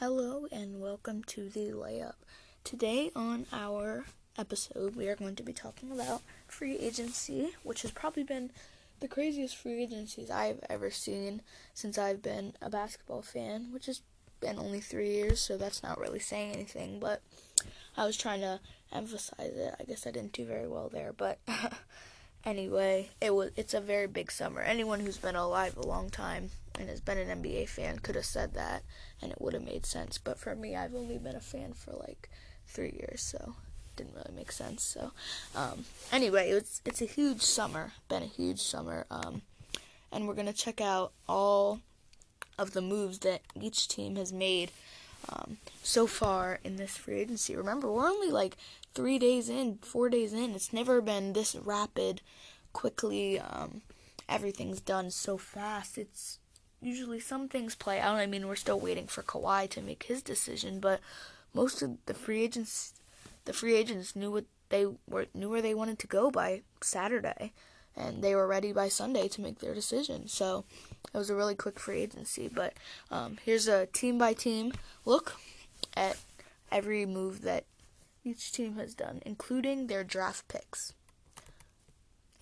Hello and welcome to the layup. Today on our episode, we are going to be talking about free agency, which has probably been the craziest free agencies I've ever seen since I've been a basketball fan, which has been only three years, so that's not really saying anything, but I was trying to emphasize it. I guess I didn't do very well there, but anyway, it was it's a very big summer. Anyone who's been alive a long time and has been an NBA fan could have said that and it would have made sense. But for me, I've only been a fan for like three years, so it didn't really make sense. So um, anyway, it's it's a huge summer, been a huge summer, um, and we're gonna check out all of the moves that each team has made. Um, so far in this free agency. Remember, we're only like three days in, four days in. It's never been this rapid, quickly. Um, everything's done so fast. It's usually some things play out. I mean, we're still waiting for Kawhi to make his decision, but most of the free agents, the free agents knew what they were knew where they wanted to go by Saturday, and they were ready by Sunday to make their decision. So it was a really quick free agency. But um, here's a team by team look at every move that each team has done, including their draft picks.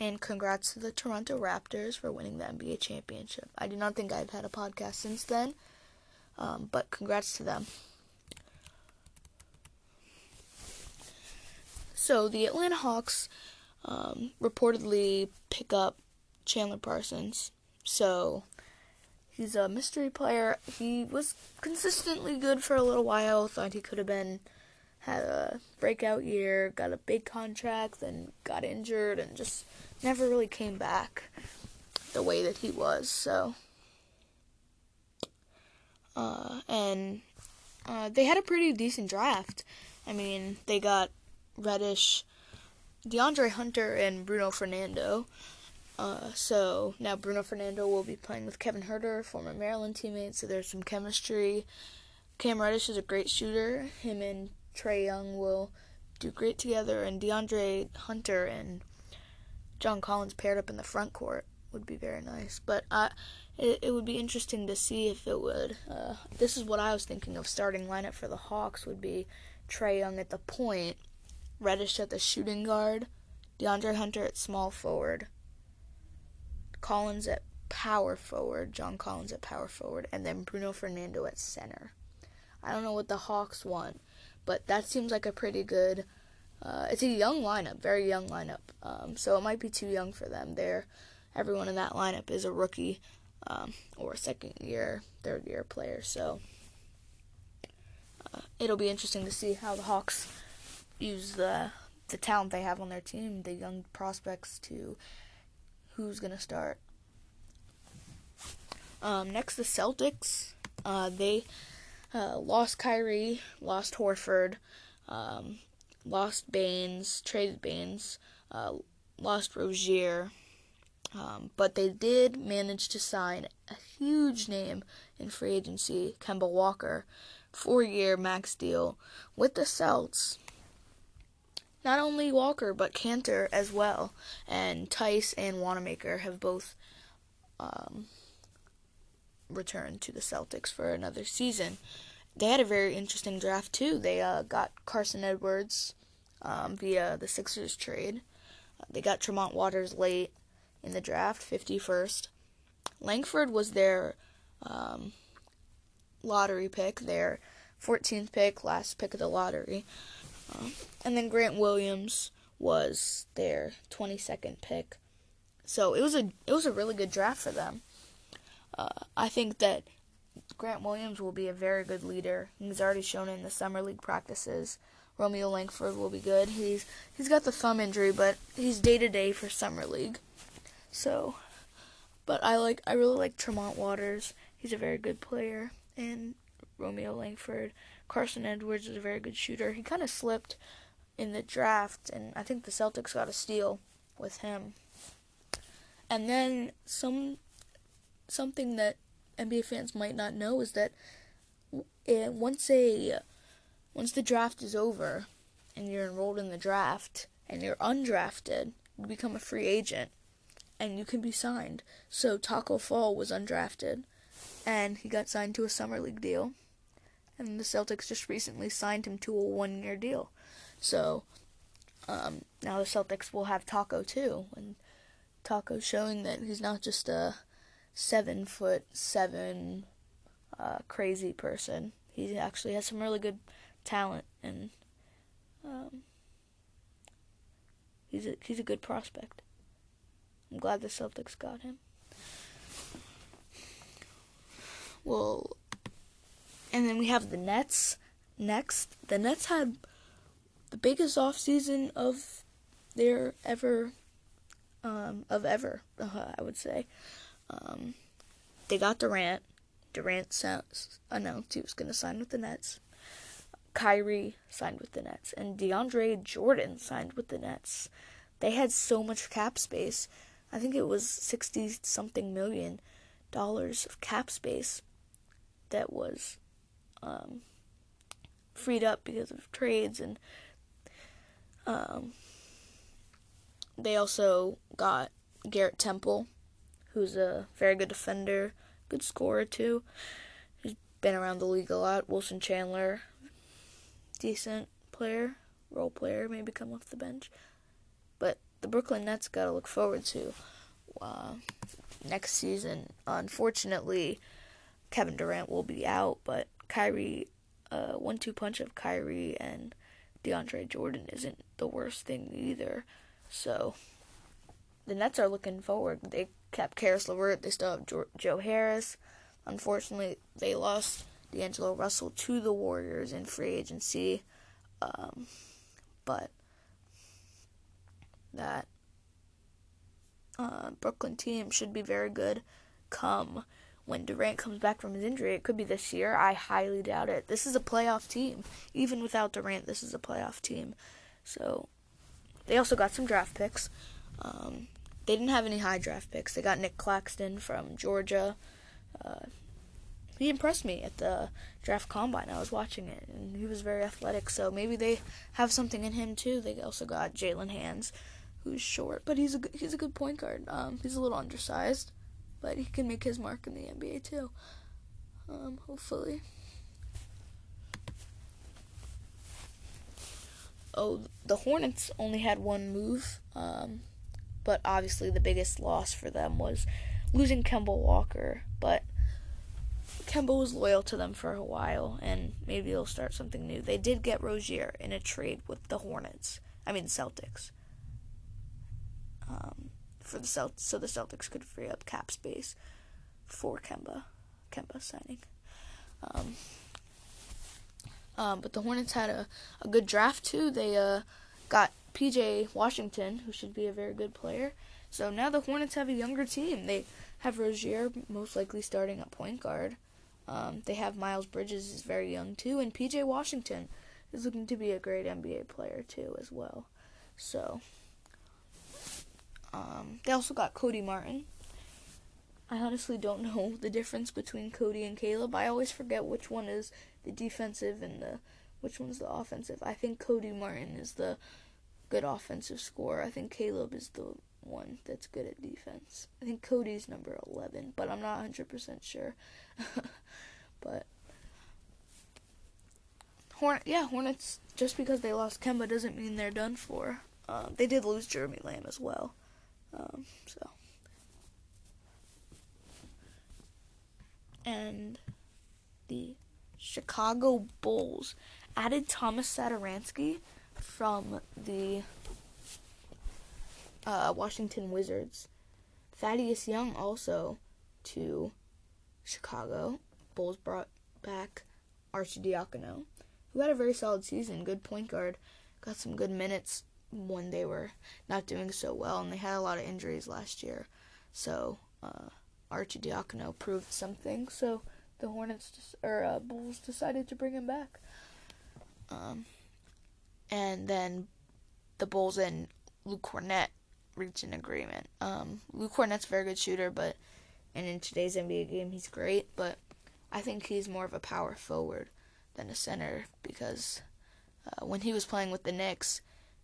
And congrats to the Toronto Raptors for winning the NBA championship. I do not think I've had a podcast since then, um, but congrats to them. So the Atlanta Hawks um, reportedly pick up Chandler Parsons. So he's a mystery player. He was consistently good for a little while. Thought he could have been had a breakout year, got a big contract, then got injured, and just never really came back the way that he was. So, uh, and uh, they had a pretty decent draft. I mean, they got Reddish, DeAndre Hunter, and Bruno Fernando. Uh, so now Bruno Fernando will be playing with Kevin Huerter, former Maryland teammate. So there's some chemistry. Cam Reddish is a great shooter. Him and Trae Young will do great together, and DeAndre Hunter and John Collins paired up in the front court would be very nice. But uh, it, it would be interesting to see if it would. Uh, this is what I was thinking of starting lineup for the Hawks would be Trae Young at the point, Reddish at the shooting guard, DeAndre Hunter at small forward, Collins at power forward, John Collins at power forward, and then Bruno Fernando at center. I don't know what the Hawks want but that seems like a pretty good. Uh, it's a young lineup, very young lineup. Um, so it might be too young for them. There, everyone in that lineup is a rookie um, or second year, third year player. So uh, it'll be interesting to see how the Hawks use the the talent they have on their team, the young prospects, to who's gonna start. Um, next, the Celtics. Uh, they uh, lost Kyrie, lost Horford, um, lost Baynes, traded Baynes, uh, lost Rozier, um, but they did manage to sign a huge name in free agency, Kemba Walker, four-year max deal with the Celts. Not only Walker, but Kanter as well, and Theis and Wanamaker have both um, return to the Celtics for another season. They had a very interesting draft too. They uh, got Carsen Edwards um, via the Sixers trade. They got Tremont Waters late in the draft, 51st. Langford was their um, lottery pick, their 14th pick, last pick of the lottery. Um, and then Grant Williams was their 22nd pick. So it was a it was a really good draft for them. Uh, I think that Grant Williams will be a very good leader. He's already shown in the summer league practices. Romeo Langford will be good. He's he's got the thumb injury, but he's day to day for summer league. So, but I like I really like Tremont Waters. He's a very good player, and Romeo Langford. Carsen Edwards is a very good shooter. He kind of slipped in the draft, and I think the Celtics got a steal with him. And then some something that NBA fans might not know is that eh, once a once the draft is over and you're enrolled in the draft and you're undrafted, you become a free agent and you can be signed. So Tacko Fall was undrafted and he got signed to a summer league deal. and the Celtics just recently signed him to a one-year deal. So um, now the Celtics will have Taco too, and Tacko showing that he's not just a seven foot seven uh, crazy person. He actually has some really good talent, and um, he's a he's a good prospect. I'm glad the Celtics got him. Well, and then we have the Nets next. The Nets had the biggest offseason of their ever um, of ever, uh, I would say. Um, they got Durant. Durant announced he was going to sign with the Nets. Kyrie signed with the Nets, and DeAndre Jordan signed with the Nets. They had so much cap space. I think it was sixty something million dollars of cap space that was um, freed up because of trades, and um, they also got Garrett Temple, who's a very good defender, good scorer too. He's been around the league a lot. Wilson Chandler, decent player, role player, maybe come off the bench. But the Brooklyn Nets got to look forward to uh, next season. Unfortunately, Kevin Durant will be out, but Kyrie, uh, one-two punch of Kyrie and DeAndre Jordan isn't the worst thing either. So the Nets are looking forward. They kept Caris LeVert. They still have jo- Joe Harris. Unfortunately, they lost D'Angelo Russell to the Warriors in free agency. Um, but that uh, Brooklyn team should be very good come when Durant comes back from his injury. It could be this year. I highly doubt it. This is a playoff team. Even without Durant, this is a playoff team. So they also got some draft picks. Um, they didn't have any high draft picks. They got Nic Claxton from Georgia. Uh, he impressed me at the draft combine. I was watching it, and he was very athletic. So maybe they have something in him too. They also got Jaylen Hands, who's short, but he's a he's a good point guard. Um, he's a little undersized, but he can make his mark in the NBA too. Um, hopefully. Oh, the Hornets only had one move. Um, but obviously the biggest loss for them was losing Kemba Walker. But Kemba was loyal to them for a while, and maybe they'll start something new. They did get Rozier in a trade with the Hornets. I mean Celtics. Um, for the Celt- so the Celtics could free up cap space for Kemba, Kemba signing. Um, um, but the Hornets had a, a good draft too. They uh, got PJ Washington, who should be a very good player. So now the Hornets have a younger team. They have Rozier most likely starting at point guard. Um, they have Miles Bridges is very young too, and PJ Washington is looking to be a great NBA player too as well. So um, they also got Cody Martin. I honestly don't know the difference between Cody and Caleb. I always forget which one is the defensive and the which one's the offensive. I think Cody Martin is the good offensive scorer. I think Caleb is the one that's good at defense. I think Cody's number 11, but I'm not 100% sure. but Hornet, yeah, Hornets. Just because they lost Kemba doesn't mean they're done for. Um, they did lose Jeremy Lamb as well. Um, so, and the Chicago Bulls added Thomas Satoransky from the uh, Washington Wizards. Thaddeus Young also to Chicago. Bulls brought back Arcidiacono, who had a very solid season, good point guard, got some good minutes when they were not doing so well, and they had a lot of injuries last year. So uh, Arcidiacono proved something. So the Hornets or uh, Bulls decided to bring him back. Um, and then the Bulls and Luke Kornet reached an agreement. Um, Luke Kornet's a very good shooter, but and in today's NBA game he's great, but I think he's more of a power forward than a center because uh, when he was playing with the Knicks,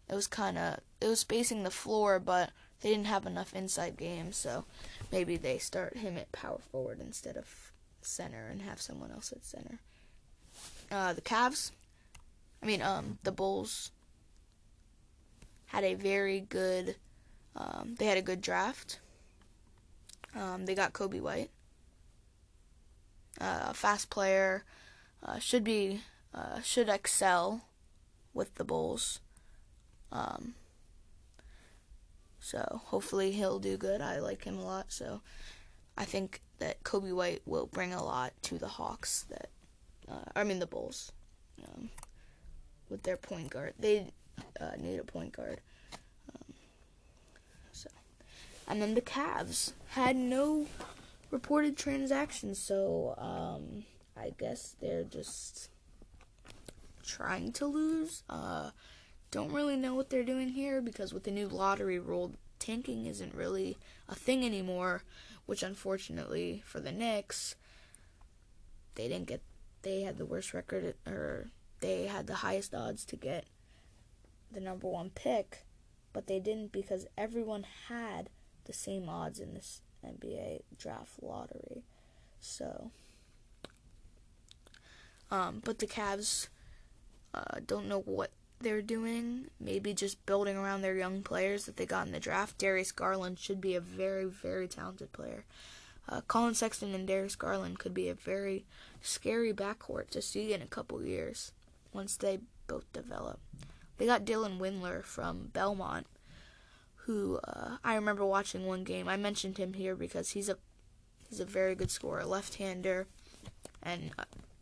it was kind of it was spacing the floor, but they didn't have enough inside game, so maybe they start him at power forward instead of center and have someone else at center. uh, the Cavs, I mean, um, the Bulls had a very good, um, they had a good draft. Um, they got Coby White, uh, a fast player, uh, should be, uh, should excel with the Bulls. Um, so hopefully he'll do good. I like him a lot. So I think that Coby White will bring a lot to the Hawks. That uh, I mean the Bulls um, with their point guard. They uh, need a point guard. Um, so and then the Cavs had no reported transactions. So um, I guess they're just trying to lose. Uh, don't really know what they're doing here because with the new lottery rule, tanking isn't really a thing anymore, which unfortunately for the Knicks, they didn't get they had the worst record or they had the highest odds to get the number 1 pick, but they didn't because everyone had the same odds in this NBA draft lottery. So um, but the Cavs uh, don't know what they're doing. Maybe just building around their young players that they got in the draft. Darius Garland should be a very, very talented player. Uh, Collin Sexton and Darius Garland could be a very scary backcourt to see in a couple years once they both develop. They got Dylan Windler from Belmont, who uh, I remember watching one game. I mentioned him here because he's a he's a very good scorer, left-hander, and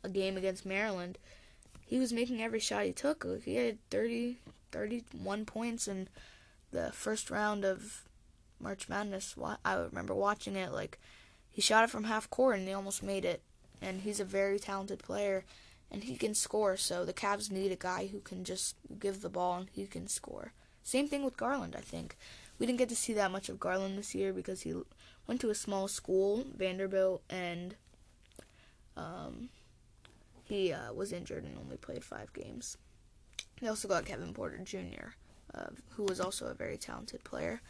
a game against Maryland he was making every shot he took. He had 30, 31 points in the first round of March Madness. I remember watching it. Like he shot it from half court and he almost made it. And he's a very talented player, and he can score. So the Cavs need a guy who can just give the ball and he can score. Same thing with Garland. I think we didn't get to see that much of Garland this year because he went to a small school, Vanderbilt, and um, he uh, was injured and only played five games. They also got Kevin Porter Jr., uh, who was also a very talented player.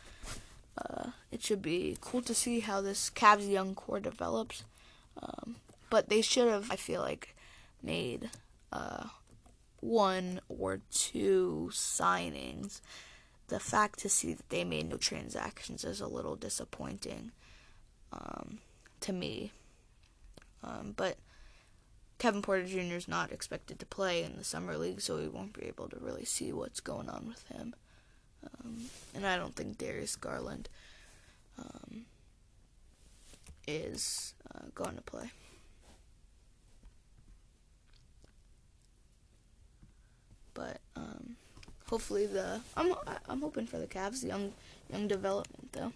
Uh, it should be cool to see how this Cavs young core develops. Um, but they should have, I feel like, made uh, one or two signings. The fact to see that they made no transactions is a little disappointing um, to me. Um, but Kevin Porter Jr. is not expected to play in the summer league, so we won't be able to really see what's going on with him. Um, and I don't think Darius Garland um, is uh, going to play. But um, hopefully the I'm I'm hoping for the Cavs young young development though.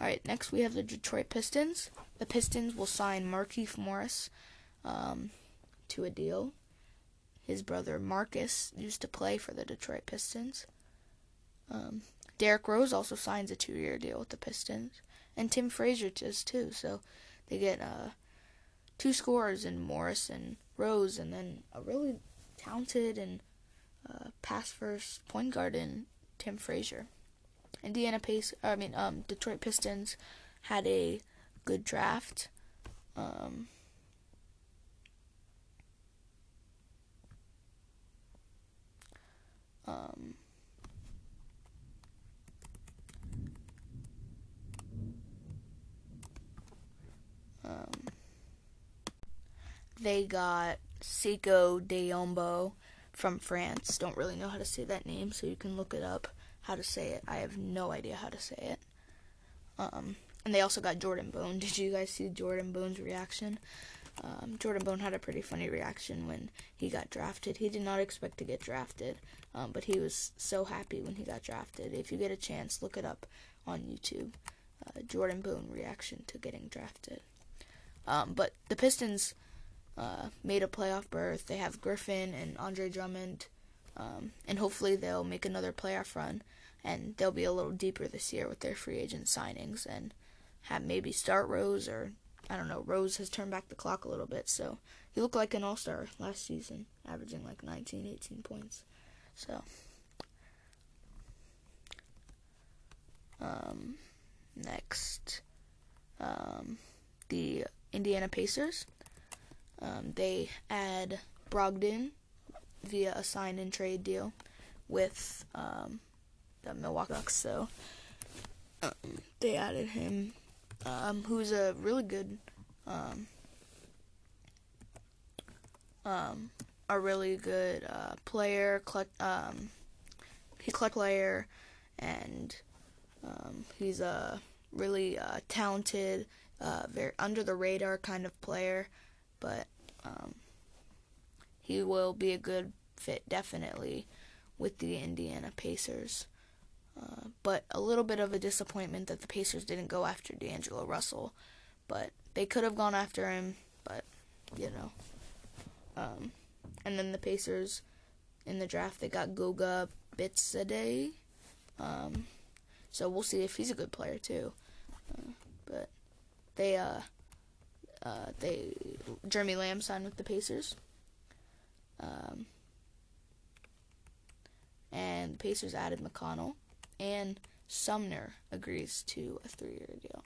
All right, next we have the Detroit Pistons. The Pistons will sign Markieff Morris. Um, to a deal. His brother Marcus used to play for the Detroit Pistons. Um, Derrick Rose also signs a two-year deal with the Pistons, and Tim Frazier does too. So they get uh, two scorers in Morris and Rose, and then a really talented and uh, pass-first point guard in Tim Frazier. Indiana Pace, I mean, um, Detroit Pistons had a good draft. Um, Um, um, they got Sekou Doumbouya from France. Don't really know how to say that name, so you can look it up how to say it. I have no idea how to say it. Um, and they also got Jordan Bone. Did you guys see Jordan Bone's reaction? Um, Jordan Bone had a pretty funny reaction when he got drafted. He did not expect to get drafted, um, but he was so happy when he got drafted. If you get a chance, look it up on YouTube. Uh, Jordan Bone reaction to getting drafted. Um, but the Pistons uh, made a playoff berth. They have Griffin and Andre Drummond, um, and hopefully they'll make another playoff run. And they'll be a little deeper this year with their free agent signings and have maybe start Rose or I don't know, Rose has turned back the clock a little bit, so he looked like an all star last season, averaging like 19, 18 points. So, um, next, um, the Indiana Pacers. Um, they add Brogdon via a sign and trade deal with um, the Milwaukee Bucks. So um, they added him, um, who's a really good, um, um, a really good uh, player, clutch, um, clutch player, and he's a really uh, talented, uh, very under the radar kind of player, but um, he will be a good fit definitely with the Indiana Pacers. Uh, but a little bit of a disappointment that the Pacers didn't go after D'Angelo Russell. But they could have gone after him, but, you know. Um, and then the Pacers in the draft, they got Goga Bitadze. Um, so we'll see if he's a good player, too. Uh, but they, uh, uh, they, Jeremy Lamb signed with the Pacers. Um, and the Pacers added McConnell, and Sumner agrees to a three-year deal.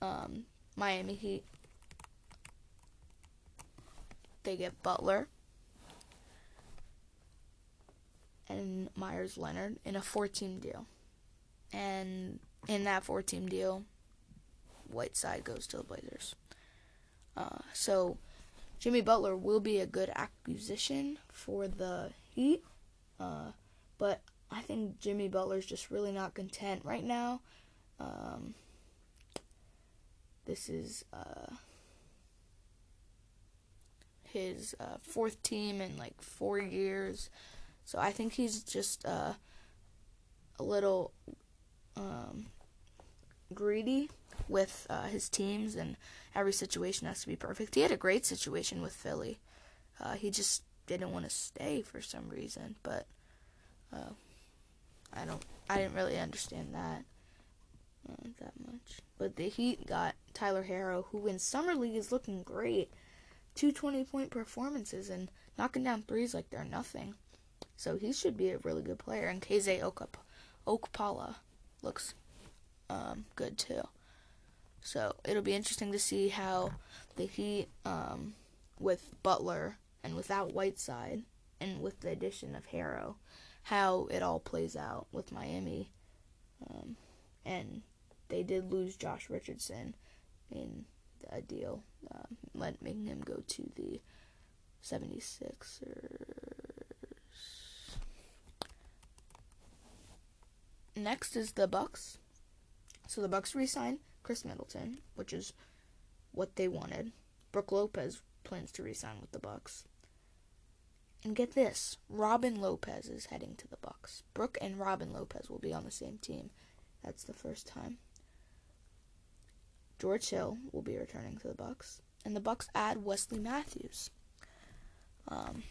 Um, Miami Heat, they get Butler and Meyers Leonard in a four-team deal, and in that four-team deal, Whiteside goes to the Blazers. Uh, so Jimmy Butler will be a good acquisition for the Heat, uh, but I think Jimmy Butler's just really not content right now. Um, this is uh, his uh, fourth team in like four years, so I think he's just uh, a little um, greedy with uh, his teams, and every situation has to be perfect. He had a great situation with Philly. Uh, he just didn't want to stay for some reason, but uh, I don't. I didn't really understand that uh, that much. But the Heat got Tyler Herro, who in summer league is looking great. Two 20 point performances and knocking down threes like they're nothing. So he should be a really good player. And KZ Okap- Okpala looks um, good too. So it'll be interesting to see how the Heat, um, with Butler and without Whiteside, and with the addition of Herro, how it all plays out with Miami. Um, and they did lose Josh Richardson in a deal, um, making him go to the 76ers. Next is the Bucks. So the Bucks re-signed Khris Middleton, which is what they wanted. Brook Lopez plans to resign with the Bucks. And get this, Robin Lopez is heading to the Bucks. Brook and Robin Lopez will be on the same team. That's the first time. George Hill will be returning to the Bucks, and the Bucks add Wesley Matthews. Um,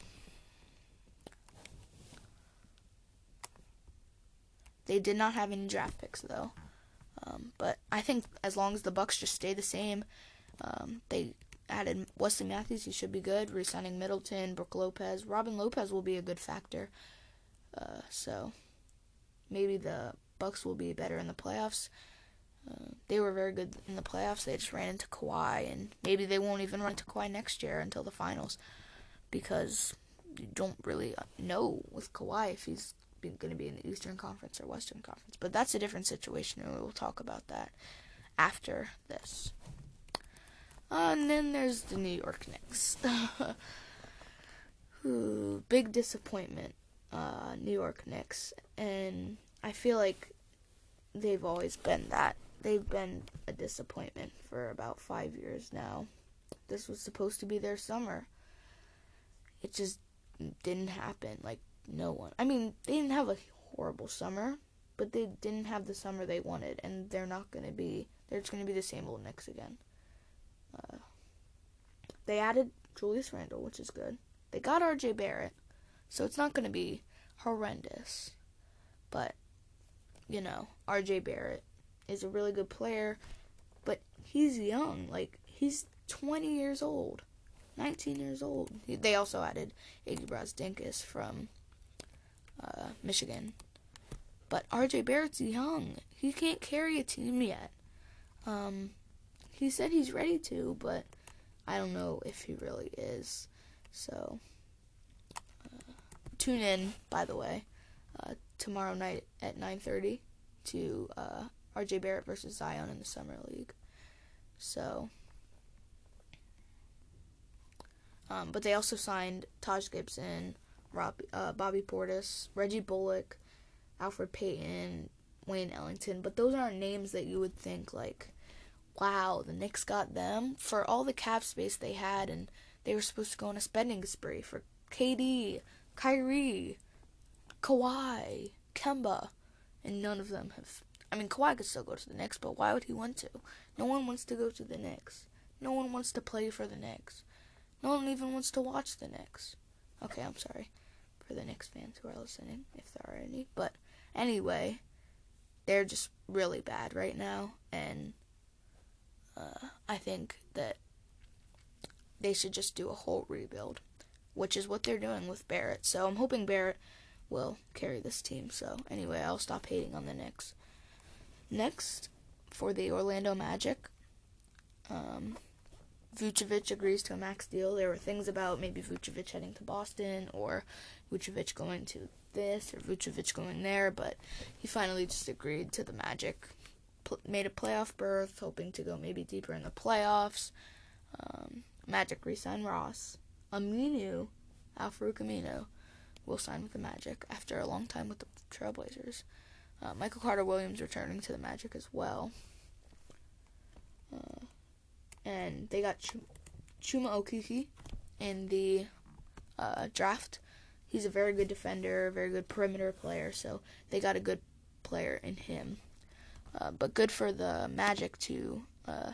they did not have any draft picks though. Um, but I think as long as the Bucks just stay the same, um, they added Wesley Matthews. He should be good. Resigning Middleton, Brook Lopez, Robin Lopez will be a good factor. Uh, so maybe the Bucks will be better in the playoffs. Uh, they were very good in the playoffs. They just ran into Kawhi, and maybe they won't even run into Kawhi next year until the finals, because you don't really know with Kawhi if he's going to be in the Eastern Conference or Western Conference. But that's a different situation, and we'll talk about that after this. Uh, and then there's the New York Knicks. Ooh, big disappointment, uh, New York Knicks. And I feel like they've always been that. They've been a disappointment for about five years now. This was supposed to be their summer. It just didn't happen. Like, no one. I mean, they didn't have a horrible summer, but they didn't have the summer they wanted, and they're not going to be. They're just going to be the same old Knicks again. Uh, they added Julius Randle, which is good. They got R.J. Barrett, so it's not going to be horrendous. But you know, R.J. Barrett is a really good player, but he's young. Like he's 20 years old, 19 years old. They also added Iggy Brazdeikis from uh, Michigan. But RJ Barrett's young. He can't carry a team yet. Um, he said he's ready to, but I don't know if he really is. So uh, tune in, by the way, uh, tomorrow night at 9:30 to uh, R.J. Barrett versus Zion in the Summer League. So, um, but they also signed Taj Gibson, Rob, uh, Bobby Portis, Reggie Bullock, Elfrid Payton, Wayne Ellington. But those aren't names that you would think like, wow, the Knicks got them for all the cap space they had, and they were supposed to go on a spending spree for KD, Kyrie, Kawhi, Kemba, and none of them have. I mean, Kawhi could still go to the Knicks, but why would he want to? No one wants to go to the Knicks. No one wants to play for the Knicks. No one even wants to watch the Knicks. Okay, I'm sorry for the Knicks fans who are listening, if there are any. But anyway, they're just really bad right now, and uh, I think that they should just do a whole rebuild, which is what they're doing with Barrett. So I'm hoping Barrett will carry this team. So anyway, I'll stop hating on the Knicks. Next, for the Orlando Magic, um, Vucevic agrees to a max deal. There were things about maybe Vucevic heading to Boston or Vucevic going to this or Vucevic going there, but he finally just agreed to the Magic. Made a playoff berth, hoping to go maybe deeper in the playoffs. Um, Magic re-signed Ross. Aminu, Aminu, will sign with the Magic after a long time with the Trailblazers. Uh, Michael Carter Williams returning to the Magic as well. Uh, and they got Ch- Chuma Okeke in the uh, draft. He's a very good defender, very good perimeter player, so they got a good player in him. Uh, but good for the Magic to uh,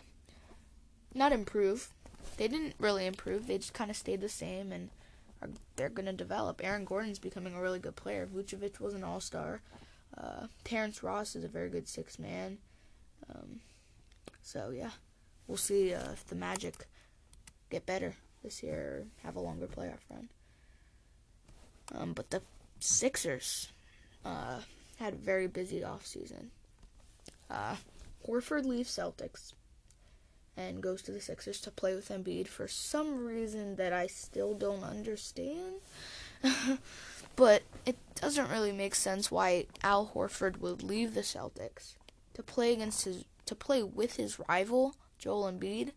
not improve. They didn't really improve. They just kind of stayed the same, and are, they're going to develop. Aaron Gordon's becoming a really good player. Vucevic was an All Star. Uh, Terrence Ross is a very good six man. Um, so yeah, we'll see uh, if the Magic get better this year or have a longer playoff run. Um, but the Sixers uh, had a very busy offseason. Uh, Horford leaves Celtics and goes to the Sixers to play with Embiid for some reason that I still don't understand. but it doesn't really make sense why Al Horford would leave the Celtics to play against his to play with his rival Joel Embiid.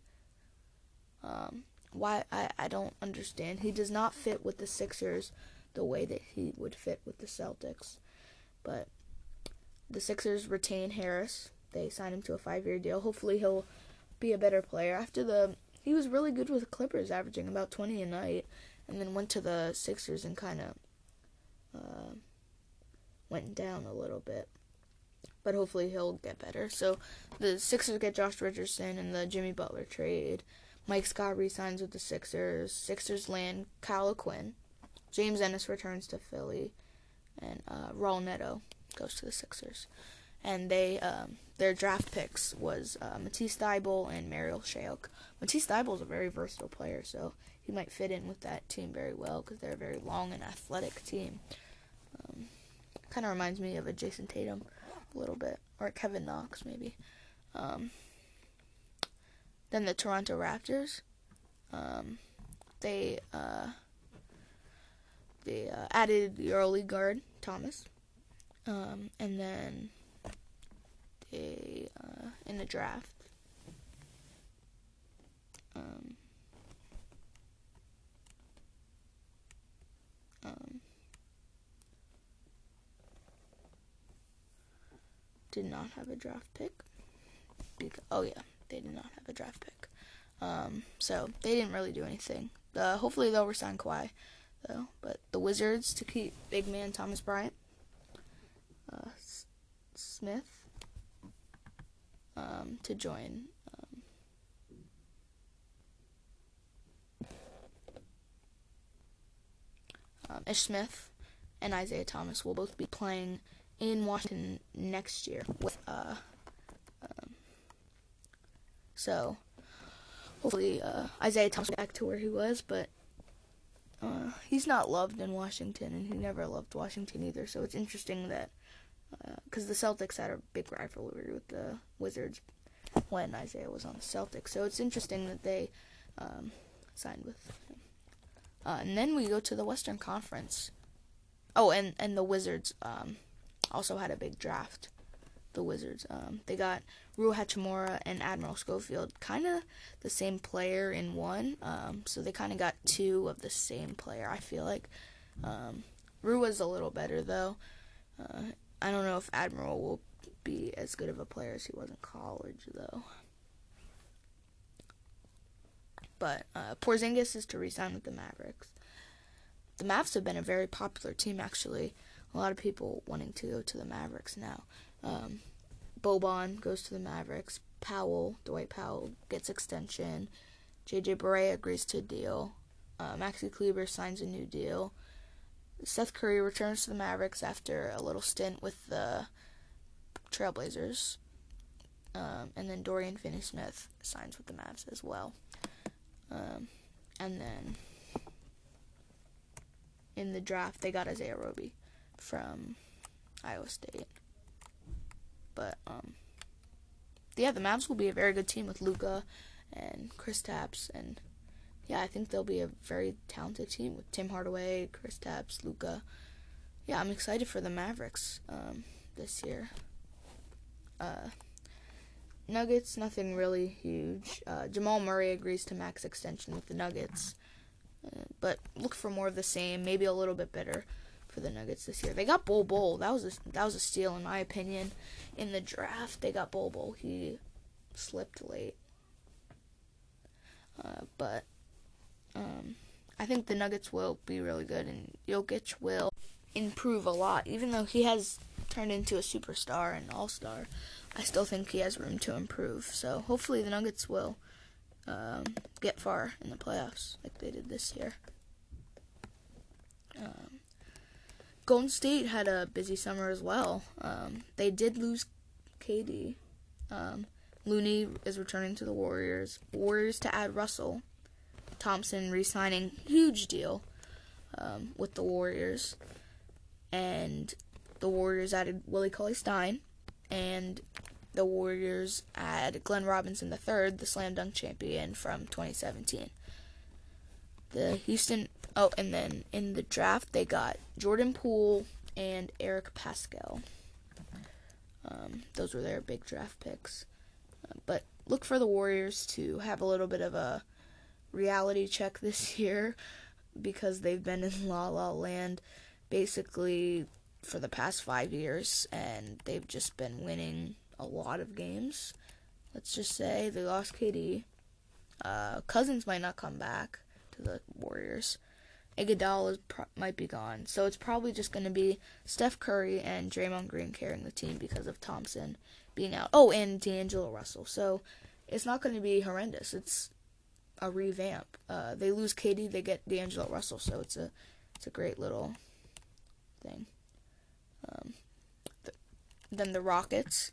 Um, why I, I don't understand. He does not fit with the Sixers the way that he would fit with the Celtics. But the Sixers retain Harris. They sign him to a five year deal. Hopefully he'll be a better player. After the he was really good with the Clippers, averaging about twenty a night, and then went to the Sixers and kind of uh, went down a little bit. But hopefully he'll get better. So the Sixers get Josh Richardson and the Jimmy Butler trade. Mike Scott resigns with the Sixers. Sixers land Kyle Quinn. James Ennis returns to Philly, and uh, Raul Neto goes to the Sixers. And they um, their draft picks was uh, Matisse Thybulle and Marial Shayok. Matisse Thybulle is a very versatile player, so he might fit in with that team very well because they're a very long and athletic team. Um, kind of reminds me of a Jayson Tatum a little bit, or Kevin Knox maybe. Um, then the Toronto Raptors, um, they uh, they uh, added the early guard Thomas, um, and then they uh, in the draft. Um, um, did not have a draft pick. Because, oh yeah, they did not have a draft pick. Um, so they didn't really do anything. Uh, hopefully they'll resign Kawhi, though. But the Wizards to keep big man Thomas Bryant, uh, S- Smith, um, to join. Um, um, Ish Smith and Isaiah Thomas will both be playing in Washington next year. With uh, um, so hopefully uh, Isaiah Thomas back to where he was, but uh, he's not loved in Washington, and he never loved Washington either. So it's interesting that because uh, the Celtics had a big rivalry with the Wizards when Isaiah was on the Celtics. So it's interesting that they um, signed with him. Uh, and then we go to the Western Conference. Oh, and, and the Wizards um, also had a big draft. The Wizards. Um, they got Rui Hachimura and Admiral Schofield, kind of the same player in one. Um, so they kind of got two of the same player. I feel like um, Rui was a little better though. Uh, I don't know if Admiral will be as good of a player as he was in college though. But uh, Porzingis is to resign with the Mavericks. The Mavs have been a very popular team, actually. A lot of people wanting to go to the Mavericks now. Um, Boban goes to the Mavericks. Powell, Dwight Powell, gets extension. JJ Barea agrees to a deal. Uh, Maxi Kleber signs a new deal. Seth Curry returns to the Mavericks after a little stint with the Trailblazers. Um, and then Dorian Finney Smith signs with the Mavs as well. Um, and then in the draft, they got Isaiah Roby from Iowa State. But um, yeah, the Mavs will be a very good team with Luka and Kristaps, and yeah, I think they'll be a very talented team with Tim Hardaway, Kristaps, Luka. Yeah, I'm excited for the Mavericks um, this year. Uh, Nuggets, nothing really huge. Uh, Jamal Murray agrees to max extension with the Nuggets, uh, but look for more of the same, maybe a little bit better for the Nuggets this year. They got Bol Bol. That was a, that was a steal in my opinion. In the draft, they got Bol Bol. He slipped late, uh, but um, I think the Nuggets will be really good, and Jokic will improve a lot, even though he has turned into a superstar and all star. I still think he has room to improve. So hopefully the Nuggets will um, get far in the playoffs like they did this year. Um, Golden State had a busy summer as well. Um, they did lose KD. Um, Looney is returning to the Warriors. Warriors to add Russell. Thompson re-signing, huge deal um, with the Warriors. And the Warriors added Willie Cauley Stein and the Warriors add Glenn Robinson III, the slam dunk champion from 2017. The Houston, oh, and then in the draft they got Jordan Poole and Eric Paschall. Um, those were their big draft picks. Uh, but look for the Warriors to have a little bit of a reality check this year because they've been in La La Land basically for the past five years, and they've just been winning a lot of games. Let's just say they lost KD. Uh, Cousins might not come back the Warriors. Iguodala pro- might be gone, so it's probably just going to be Steph Curry and Draymond Green carrying the team because of Thompson being out. Oh, and D'Angelo Russell. So it's not going to be horrendous. It's a revamp. Uh, they lose KD, they get D'Angelo Russell, so it's a it's a great little thing. Um, th- then the Rockets,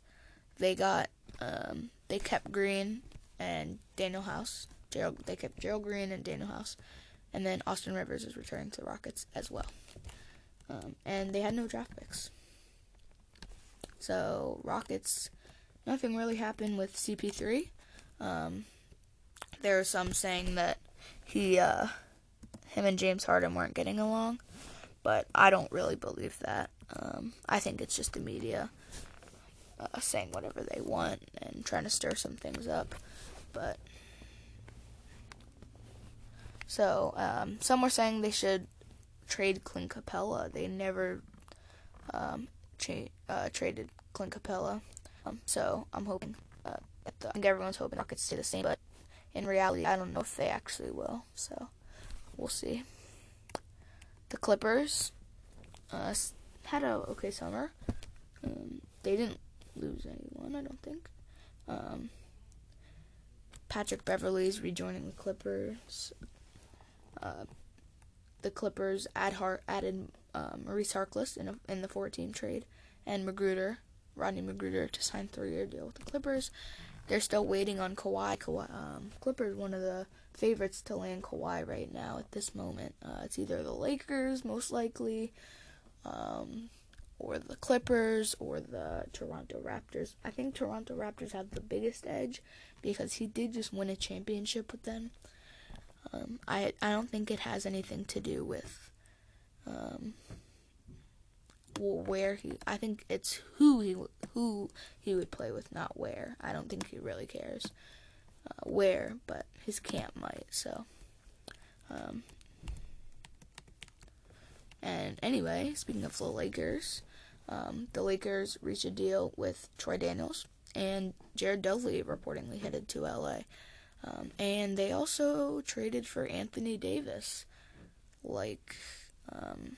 they got um, they kept Green and Danuel House. Gerald, they kept Gerald Green and Danuel House, and then Austin Rivers is returning to the Rockets as well. Um, and they had no draft picks. So Rockets, nothing really happened with CP3. Um, there are some saying that he, uh, him and James Harden weren't getting along, but I don't really believe that. Um, I think it's just the media uh, saying whatever they want and trying to stir some things up. But so um, some were saying they should trade Clint Capela. They never um, uh, traded Clint Capela. Um, so I'm hoping. Uh, the, I think everyone's hoping Rockets stay the same, but in reality, I don't know if they actually will. So we'll see. The Clippers. Uh, had a okay summer. Um, they didn't lose anyone, I don't think. Um, Patrick Beverley's rejoining the Clippers. Uh, the Clippers add added um, Maurice Harkless in, a, in the four-team trade, and McGruder, Rodney McGruder, to sign three-year deal with the Clippers. They're still waiting on Kawhi. Kawhi um, Clippers, one of the favorites to land Kawhi right now at this moment. Uh, it's either the Lakers, most likely, um, or the Clippers or the Toronto Raptors. I think Toronto Raptors have the biggest edge because he did just win a championship with them. Um, I I don't think it has anything to do with um, where he. I think it's who he who he would play with, not where. I don't think he really cares uh, where, but his camp might. So. Um, and anyway, speaking of the Lakers, um, the Lakers reached a deal with Troy Daniels and Jared Dudley reportedly headed to LA. Um, and they also traded for Anthony Davis, like um,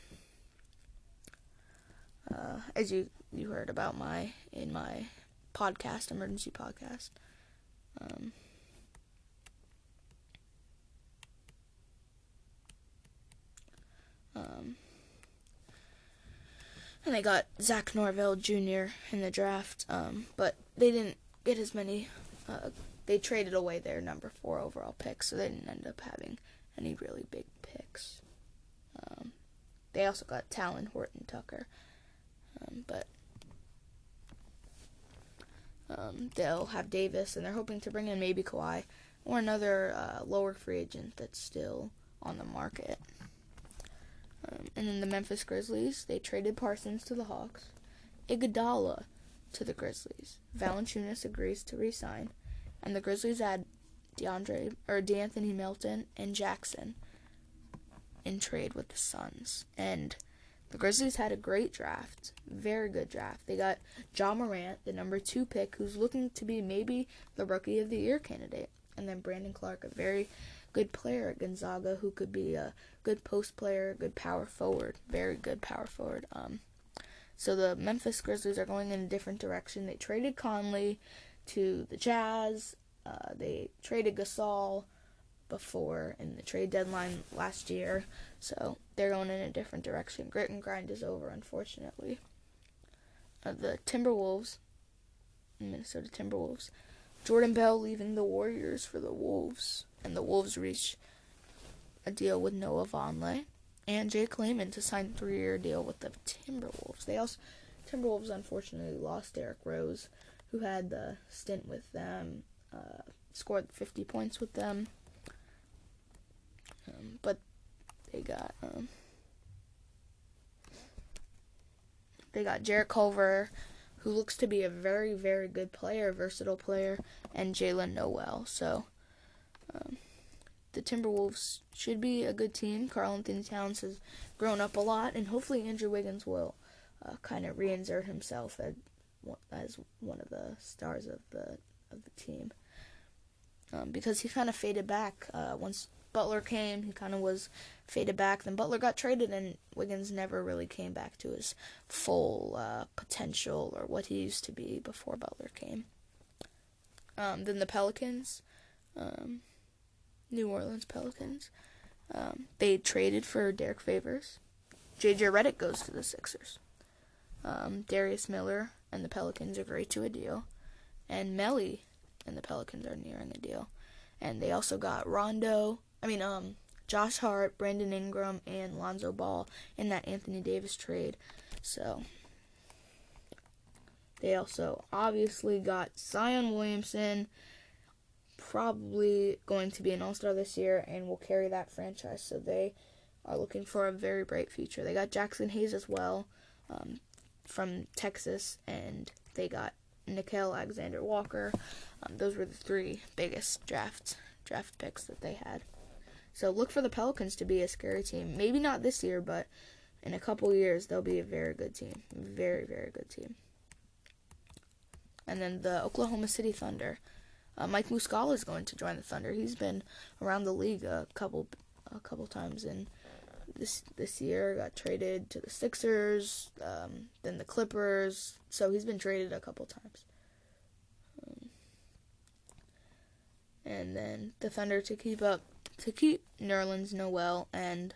uh, as you you heard about my in my podcast, emergency podcast. Um, um, and they got Zach Norvell Jr. in the draft, um, but they didn't get as many. Uh, they traded away their number four overall pick, so they didn't end up having any really big picks. Um, they also got Talen Horton Tucker, um, but um, they'll have Davis, and they're hoping to bring in maybe Kawhi or another uh, lower free agent that's still on the market. Um, and then the Memphis Grizzlies, they traded Parsons to the Hawks, Iguodala to the Grizzlies. Valanciunas agrees to resign, and the Grizzlies add DeAndre or De'Anthony Melton and Jackson in trade with the Suns. And the Grizzlies had a great draft, very good draft. They got John Morant, the number two pick, who's looking to be maybe the Rookie of the Year candidate, and then Brandon Clarke, a very good player at Gonzaga who could be a good post player, good power forward, very good power forward. Um, so the Memphis Grizzlies are going in a different direction. They traded Conley to the Jazz. Uh, they traded Gasol before in the trade deadline last year. So they're going in a different direction. Grit and grind is over, unfortunately. Uh, the Timberwolves, Minnesota Timberwolves, Jordan Bell leaving the Warriors for the Wolves and the Wolves reach a deal with Noah Vonleh and Jake Layman to sign a three-year deal with the Timberwolves. They also Timberwolves unfortunately lost Derrick Rose, who had the stint with them, uh, scored 50 points with them, um, but they got um, they got Jarrett Culver, who looks to be a very very good player, versatile player, and Jaylen Nowell. So um, the Timberwolves should be a good team. Karl-Anthony Towns has grown up a lot, and hopefully Andrew Wiggins will uh, kind of reinsert himself as one of the stars of the of the team. Um, because he kind of faded back uh, once Butler came. He kind of was faded back. Then Butler got traded, and Wiggins never really came back to his full uh, potential or what he used to be before Butler came. Um, then the Pelicans. Um, New Orleans Pelicans. Um, they traded for Derrick Favors. JJ Redick goes to the Sixers. Um, Darius Miller and the Pelicans agree to a deal, and Melli and the Pelicans are nearing a deal. And they also got Rondo. I mean, um, Josh Hart, Brandon Ingram, and Lonzo Ball in that Anthony Davis trade. So they also obviously got Zion Williamson probably going to be an all star this year and will carry that franchise. So they are looking for a very bright future. They got Jaxson Hayes as well um, from Texas, and they got Nickeil Alexander Walker. Um, those were the three biggest draft draft picks that they had. So look for the Pelicans to be a scary team. Maybe not this year, but in a couple years they'll be a very good team. Very very good team. And then the Oklahoma City Thunder. Uh, Mike Muscala is going to join the Thunder. He's been around the league a couple a couple times and this this year got traded to the Sixers, um, then the Clippers. So he's been traded a couple times. Um, and then the Thunder to keep up to keep Nerlens Noel and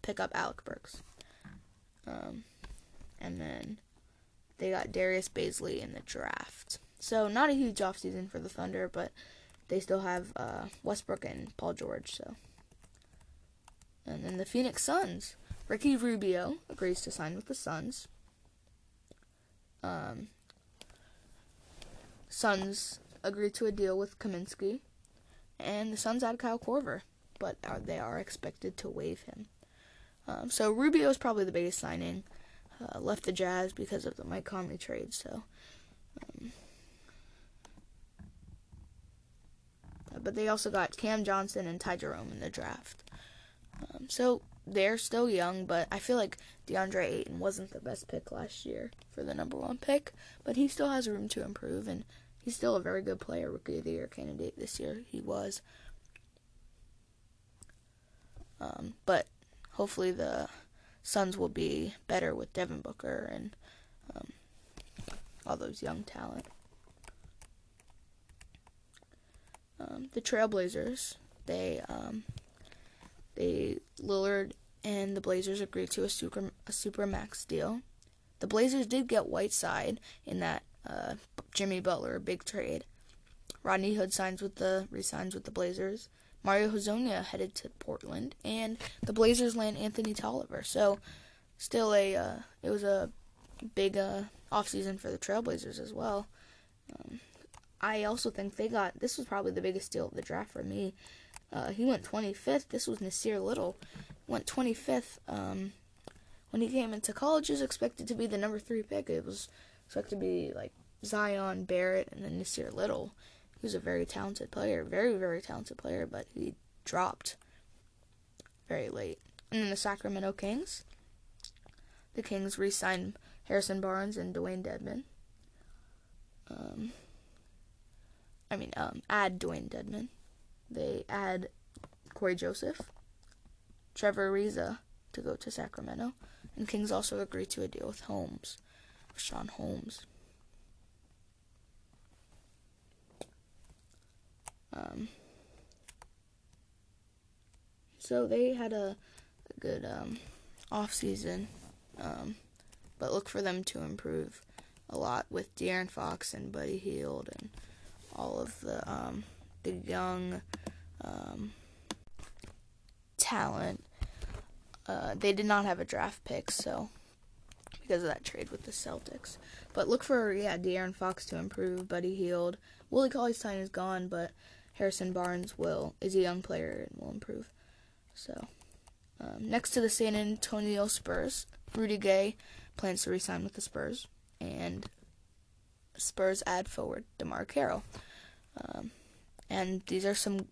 pick up Alec Burks. Um, and then they got Darius Bazley in the draft. So not a huge offseason for the Thunder, but they still have uh, Westbrook and Paul George. So, and then the Phoenix Suns, Ricky Rubio agrees to sign with the Suns. um, Suns agreed to a deal with Kaminsky, and the Suns add Kyle Korver, but are, they are expected to waive him. Um, so Rubio is probably the biggest signing. Uh, left the Jazz because of the Mike Conley trade. So, um, but they also got Cam Johnson and Ty Jerome in the draft. Um, so they're still young, but I feel like DeAndre Ayton wasn't the best pick last year for the number one pick, but he still has room to improve, and he's still a very good player, rookie of the year candidate this year. He was. Um, but hopefully the Suns will be better with Devin Booker and um, all those young talent. Um, the Trailblazers, they um, they Lillard and the Blazers agreed to a super a super max deal. The Blazers did get Whiteside in that uh, Jimmy Butler big trade. Rodney Hood signs with the resigns with the Blazers. Mario Hezonja headed to Portland, and the Blazers land Anthony Tolliver. So, still a uh, it was a big uh, offseason for the Trailblazers as well. Um, I also think they got this was probably the biggest deal of the draft for me. Uh, he went 25th. This was Nassir Little. Went 25th. Um, when he came into college, was expected to be the number three pick. It was expected to be like Zion, Barrett, and then Nassir Little. He was a very talented player, very, very talented player, but he dropped very late. And then the Sacramento Kings. The Kings re signed Harrison Barnes and Dewayne Dedmon. Um, I mean, um, add Dewayne Dedmon. They add Cory Joseph, Trevor Ariza to go to Sacramento, and Kings also agreed to a deal with Holmes, Sean Holmes. Um, so they had a, a good um, off season, um, but look for them to improve a lot with De'Aaron Fox and Buddy Hield and all of the um, the young um, talent. Uh, they did not have a draft pick, so because of that trade with the Celtics. But look for yeah, De'Aaron Fox to improve. Buddy Hield. Willie Cauley Stein is gone, but Harrison Barnes will is a young player and will improve. So um, next to the San Antonio Spurs, Rudy Gay plans to resign with the Spurs, and Spurs add forward DeMarre Carroll. Um, and these are some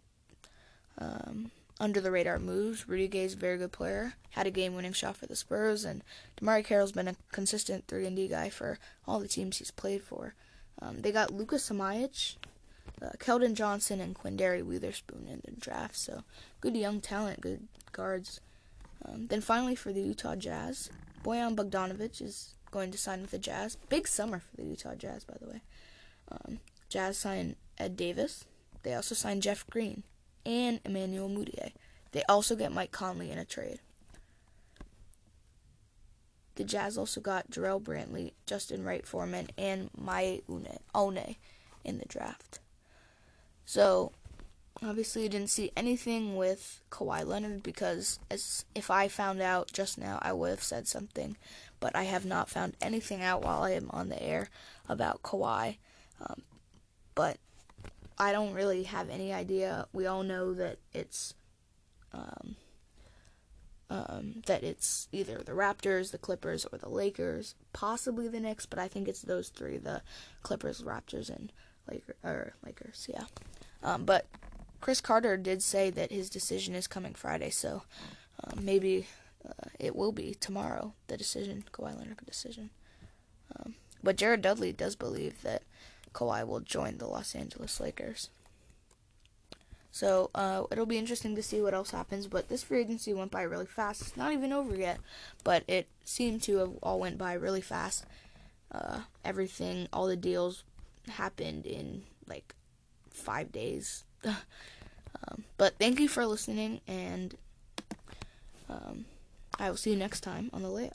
um, under the radar moves. Rudy Gay is a very good player, had a game winning shot for the Spurs, and DeMarre Carroll's been a consistent 3 and D guy for all the teams he's played for. Um, they got Lucas Samanic, uh, Keldon Johnson and Quinndary Weatherspoon in the draft. So good young talent, good guards. Um, then finally for the Utah Jazz, Bojan Bogdanovic is going to sign with the Jazz. Big summer for the Utah Jazz, by the way. Um, Jazz signed Ed Davis. They also signed Jeff Green and Emmanuel Mudiay. They also get Mike Conley in a trade. The Jazz also got Jarrell Brantley, Justin Wright Foreman, and Miye Oni in the draft. So obviously I didn't see anything with Kawhi Leonard because as if I found out just now I would have said something, but I have not found anything out while I am on the air about Kawhi. Um, but I don't really have any idea. We all know that it's um, um, that it's either the Raptors, the Clippers, or the Lakers, possibly the Knicks, but I think it's those three: the Clippers, Raptors, and Laker or Lakers. Yeah. Um, but Chris Carter did say that his decision is coming Friday, so uh, maybe uh, it will be tomorrow. The decision, Kawhi Leonard decision. Um, but Jared Dudley does believe that Kawhi will join the Los Angeles Lakers. So uh, it'll be interesting to see what else happens. But this free agency went by really fast. It's not even over yet, but it seemed to have all went by really fast. Uh, everything, all the deals happened in like five days. um, but thank you for listening, and um, I will see you next time on the layup.